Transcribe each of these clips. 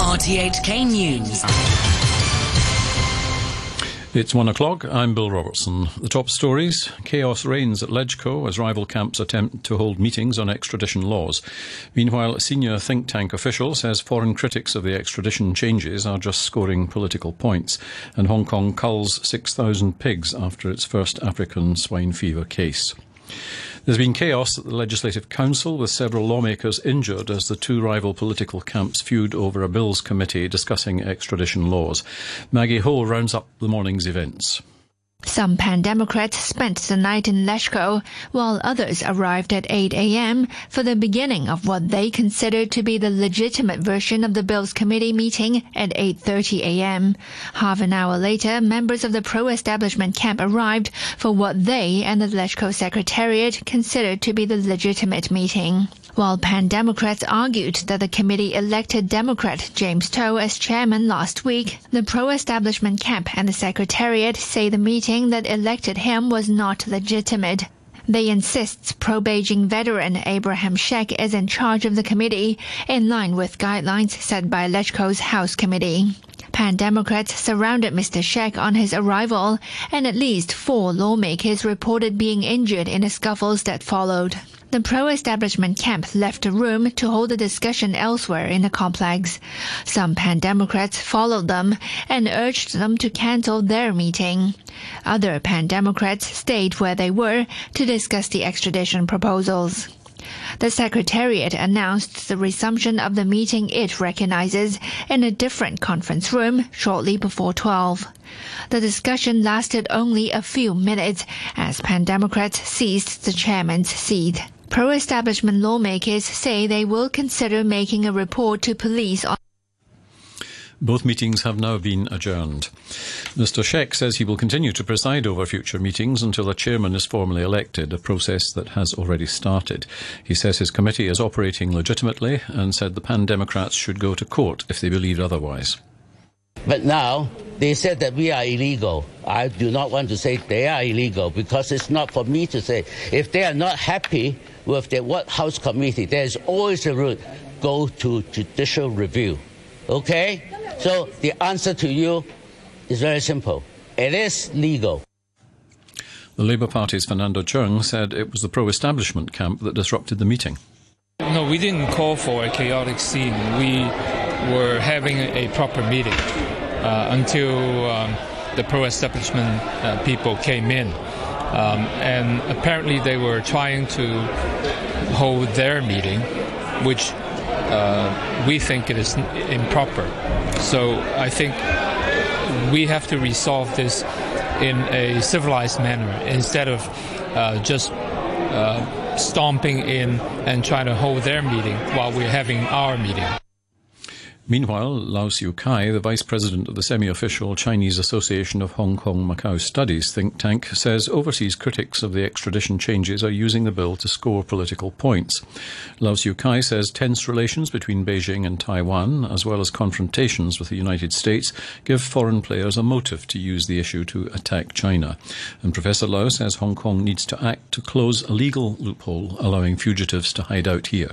RTHK News. It's one o'clock. I'm Bill Robertson. The top stories chaos reigns at LegCo as rival camps attempt to hold meetings on extradition laws. Meanwhile, a senior think tank official says foreign critics of the extradition changes are just scoring political points. And Hong Kong culls 6,000 pigs after its first African swine fever case. There's been chaos at the Legislative Council with several lawmakers injured as the two rival political camps feud over a bills committee discussing extradition laws. Maggie Ho rounds up the morning's events. Some Pan Democrats spent the night in LegCo, while others arrived at 8 a.m. for the beginning of what they considered to be the legitimate version of the Bills Committee meeting at 8.30 a.m. Half an hour later, members of the pro-establishment camp arrived for what they and the LegCo Secretariat considered to be the legitimate meeting. While Pan Democrats argued that the committee elected Democrat James To as chairman last week, the pro-establishment camp and the Secretariat say the meeting that elected him was not legitimate. They insist pro-Beijing veteran Abraham Shek is in charge of the committee, in line with guidelines set by LegCo's House Committee. Pan Democrats surrounded Mr. Shek on his arrival, and at least four lawmakers reported being injured in the scuffles that followed. The pro-establishment camp left the room to hold the discussion elsewhere in the complex. Some Pan Democrats followed them and urged them to cancel their meeting. Other Pan Democrats stayed where they were to discuss the extradition proposals. The Secretariat announced the resumption of the meeting it recognizes in a different conference room shortly before 12. The discussion lasted only a few minutes as Pan Democrats seized the chairman's seat. Pro-establishment lawmakers say they will consider making a report to police on both meetings have now been adjourned. Mr. Shek says he will continue to preside over future meetings until a chairman is formally elected, a process that has already started. He says his committee is operating legitimately and said the Pan Democrats should go to court if they believed otherwise. But now they said that we are illegal. I do not want to say they are illegal because it's not for me to say. If they are not happy with the what House committee, there is always a route go to judicial review. Okay? So the answer to you is very simple. It is legal. The Labour Party's Fernando Cheung said it was the pro-establishment camp that disrupted the meeting. No, we didn't call for a chaotic scene. We were having a proper meeting uh, until um, the pro-establishment uh, people came in. Um, and apparently they were trying to hold their meeting, which uh, we think it is improper. So I think we have to resolve this in a civilized manner instead of uh, just uh, stomping in and trying to hold their meeting while we're having our meeting. Meanwhile, Lau Siu Kai, the vice president of the semi official Chinese Association of Hong Kong Macau Studies think tank, says overseas critics of the extradition changes are using the bill to score political points. Lau Siu Kai says tense relations between Beijing and Taiwan, as well as confrontations with the United States, give foreign players a motive to use the issue to attack China. And Professor Lau says Hong Kong needs to act to close a legal loophole allowing fugitives to hide out here.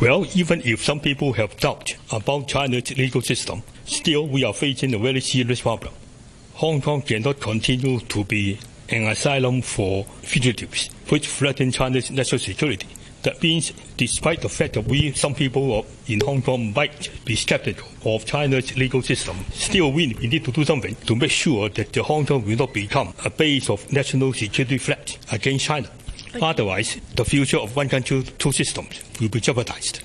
Well, even if some people have doubt about China's legal system, still we are facing a very serious problem. Hong Kong cannot continue to be an asylum for fugitives, which threaten China's national security. That means, despite the fact that we, some people in Hong Kong, might be skeptical of China's legal system, still we, need to do something to make sure that the Hong Kong will not become a base of national security threat against China. Otherwise, the future of one country, two systems will be jeopardized.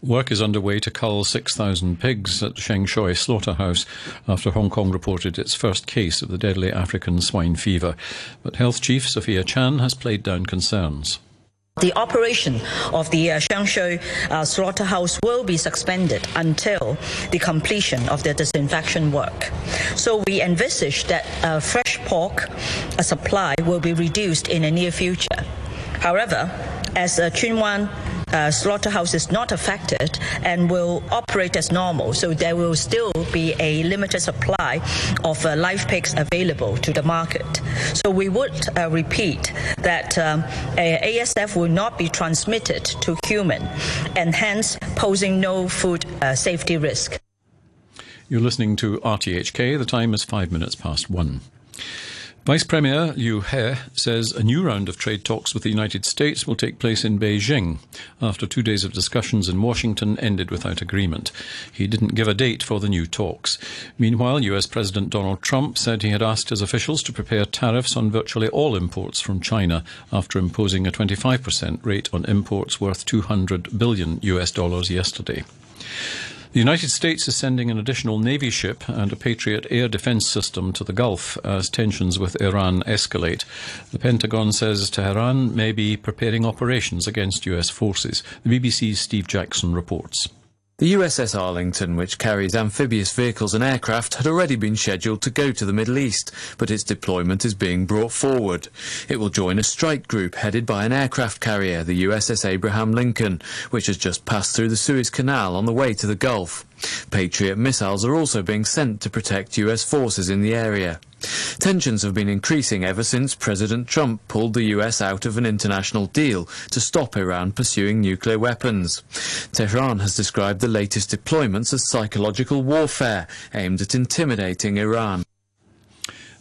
Work is underway to cull 6,000 pigs at Sheung Shui slaughterhouse after Hong Kong reported its first case of the deadly African swine fever. But Health Chief Sophia Chan has played down concerns. The operation of the uh, uh, slaughterhouse will be suspended until the completion of the disinfection work. So we envisage that uh, fresh pork uh, supply will be reduced in the near future. However, as uh, Tsuen Wan uh, slaughterhouse is not affected and will operate as normal. So there will still be a limited supply of uh, live pigs available to the market. So we would uh, repeat that um, ASF will not be transmitted to human and hence posing no food uh, safety risk. You're listening to RTHK. The time is five minutes past one. Vice Premier Liu He says a new round of trade talks with the United States will take place in Beijing after two days of discussions in Washington ended without agreement. He didn't give a date for the new talks. Meanwhile, US President Donald Trump said he had asked his officials to prepare tariffs on virtually all imports from China after imposing a 25% rate on imports worth 200 billion US dollars yesterday. The United States is sending an additional Navy ship and a Patriot air defense system to the Gulf as tensions with Iran escalate. The Pentagon says Tehran may be preparing operations against US forces. The BBC's Steve Jackson reports. The USS Arlington, which carries amphibious vehicles and aircraft, had already been scheduled to go to the Middle East, but its deployment is being brought forward. It will join a strike group headed by an aircraft carrier, the USS Abraham Lincoln, which has just passed through the Suez Canal on the way to the Gulf. Patriot missiles are also being sent to protect US forces in the area. Tensions have been increasing ever since President Trump pulled the US out of an international deal to stop Iran pursuing nuclear weapons. Tehran has described the latest deployments as psychological warfare aimed at intimidating Iran.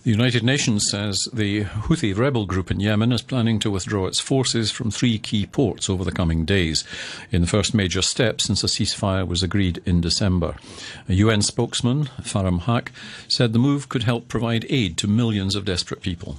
The United Nations says the Houthi rebel group in Yemen is planning to withdraw its forces from three key ports over the coming days, in the first major step since a ceasefire was agreed in December. A UN spokesman, Farhan Haq, said the move could help provide aid to millions of desperate people.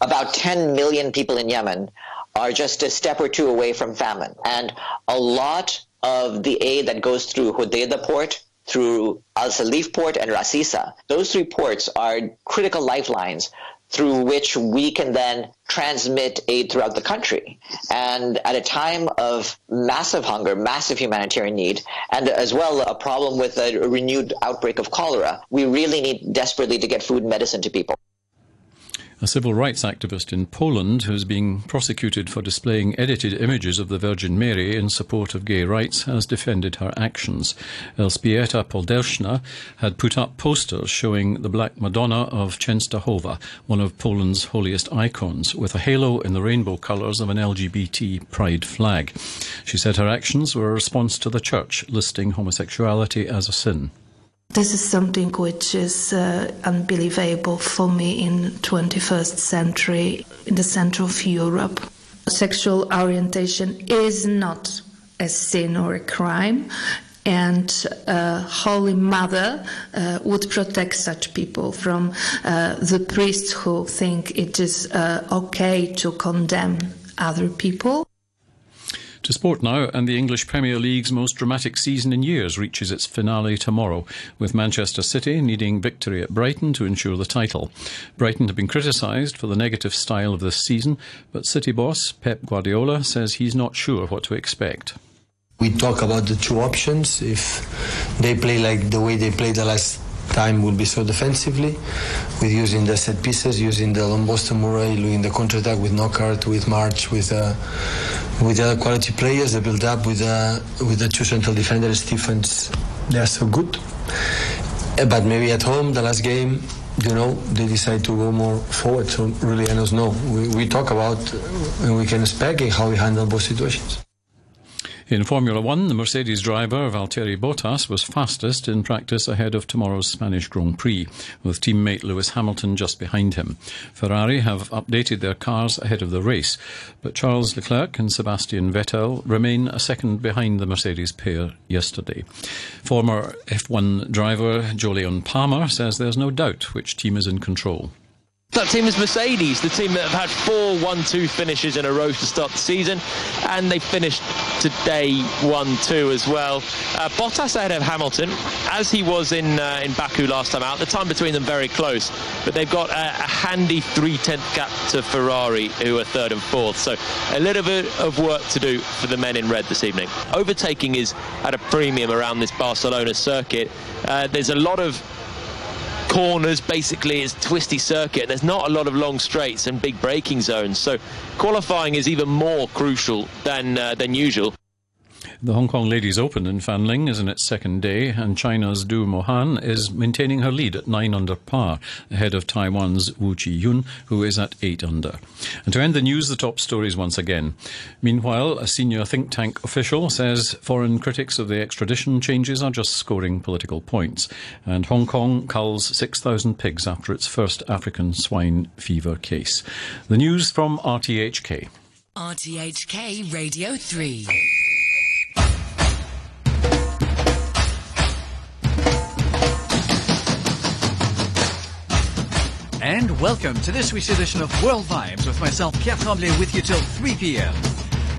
About 10 million people in Yemen are just a step or two away from famine, and a lot of the aid that goes through Hodeidah port through Al Salif port and Ras Isa. Those three ports are critical lifelines through which we can then transmit aid throughout the country. And at a time of massive hunger, massive humanitarian need, and as well a problem with a renewed outbreak of cholera, we really need desperately to get food and medicine to people. A civil rights activist in Poland who's being prosecuted for displaying edited images of the Virgin Mary in support of gay rights has defended her actions. Elżbieta Podleszna had put up posters showing the Black Madonna of Częstochowa, one of Poland's holiest icons, with a halo in the rainbow colours of an LGBT pride flag. She said her actions were a response to the church listing homosexuality as a sin. This is something which is uh, unbelievable for me in 21st century in the center of Europe. Sexual orientation is not a sin or a crime and uh, Holy Mother uh, would protect such people from uh, the priests who think it is uh, okay to condemn other people. To sport now, and the English Premier League's most dramatic season in years reaches its finale tomorrow, with Manchester City needing victory at Brighton to ensure the title. Brighton have been criticised for the negative style of this season, but City boss Pep Guardiola says he's not sure what to expect. We talk about the two options. If they play like the way they played the last time will be so defensively with using the set pieces, using the Lombosta Murray, doing the counter attack with Knockaert, with March, with uh, with other quality players. They build up with uh, with the two central defenders, Stephens. They are so good. Uh, but maybe at home, the last game, you know, they decide to go more forward. So really, I don't know. We, we talk about and we can expect how we handle both situations. In Formula One, the Mercedes driver Valtteri Bottas was fastest in practice ahead of tomorrow's Spanish Grand Prix, with teammate Lewis Hamilton just behind him. Ferrari have updated their cars ahead of the race, but Charles Leclerc and Sebastian Vettel remain a second behind the Mercedes pair yesterday. Former F1 driver Jolyon Palmer says there's no doubt which team is in control. That team is Mercedes, the team that have had four 1-2 finishes in a row to start the season, and they finished today 1-2 as well. Uh, Bottas ahead of Hamilton, as he was in uh, in Baku last time out. The time between them very close, but they've got a, a handy three-tenth gap to Ferrari, who are third and fourth. So a little bit of work to do for the men in red this evening. Overtaking is at a premium around this Barcelona circuit. Uh, there's a lot of corners basically it's twisty circuit. There's not a lot of long straights and big braking zones. So qualifying is even more crucial than uh, than usual The Hong Kong Ladies Open in Fanling is in its second day, and China's Du Mohan is maintaining her lead at 9 under par, ahead of Taiwan's Wu Chi-yun, who is at 8 under. And to end the news, the top stories once again. Meanwhile, a senior think tank official says foreign critics of the extradition changes are just scoring political points. And Hong Kong culls 6,000 pigs after its first African swine fever case. The news from RTHK. RTHK Radio 3. And welcome to this week's edition of World Vibes with myself, Pierre Tremblay, with you till 3 p.m.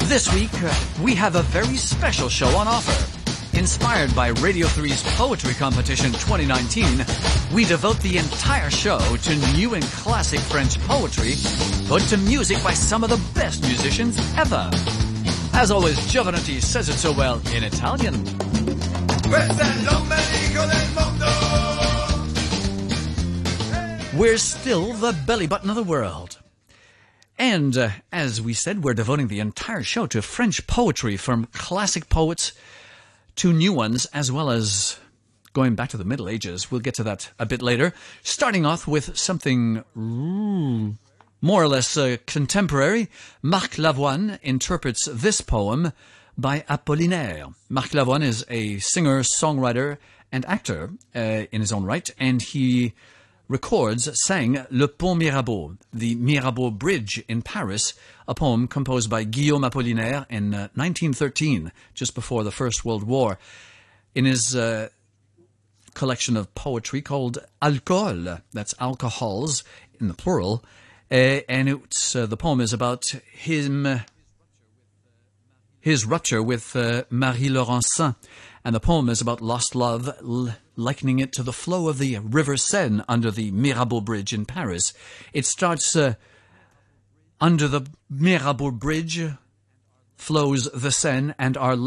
This week, uh, we have a very special show on offer. Inspired by Radio 3's Poetry Competition 2019, we devote the entire show to new and classic French poetry, put to music by some of the best musicians ever. As always, Jovanotti says it so well in Italian. We're still the belly button of the world. And uh, as we said, we're devoting the entire show to French poetry from classic poets to new ones, as well as going back to the Middle Ages. We'll get to that a bit later. Starting off with something more or less uh, contemporary. Marc Lavoine interprets this poem by Apollinaire. Marc Lavoine is a singer, songwriter, and actor uh, in his own right, and he records, sang Le Pont Mirabeau, the Mirabeau Bridge in Paris, a poem composed by Guillaume Apollinaire in uh, 1913, just before the First World War. In his uh, collection of poetry called Alcool, that's alcohols in the plural, uh, and uh, the poem is about him, his rupture with uh, Marie Laurencin. And the poem is about lost love, likening it to the flow of the River Seine under the Mirabeau Bridge in Paris. It starts uh, under the Mirabeau Bridge, flows the Seine, and our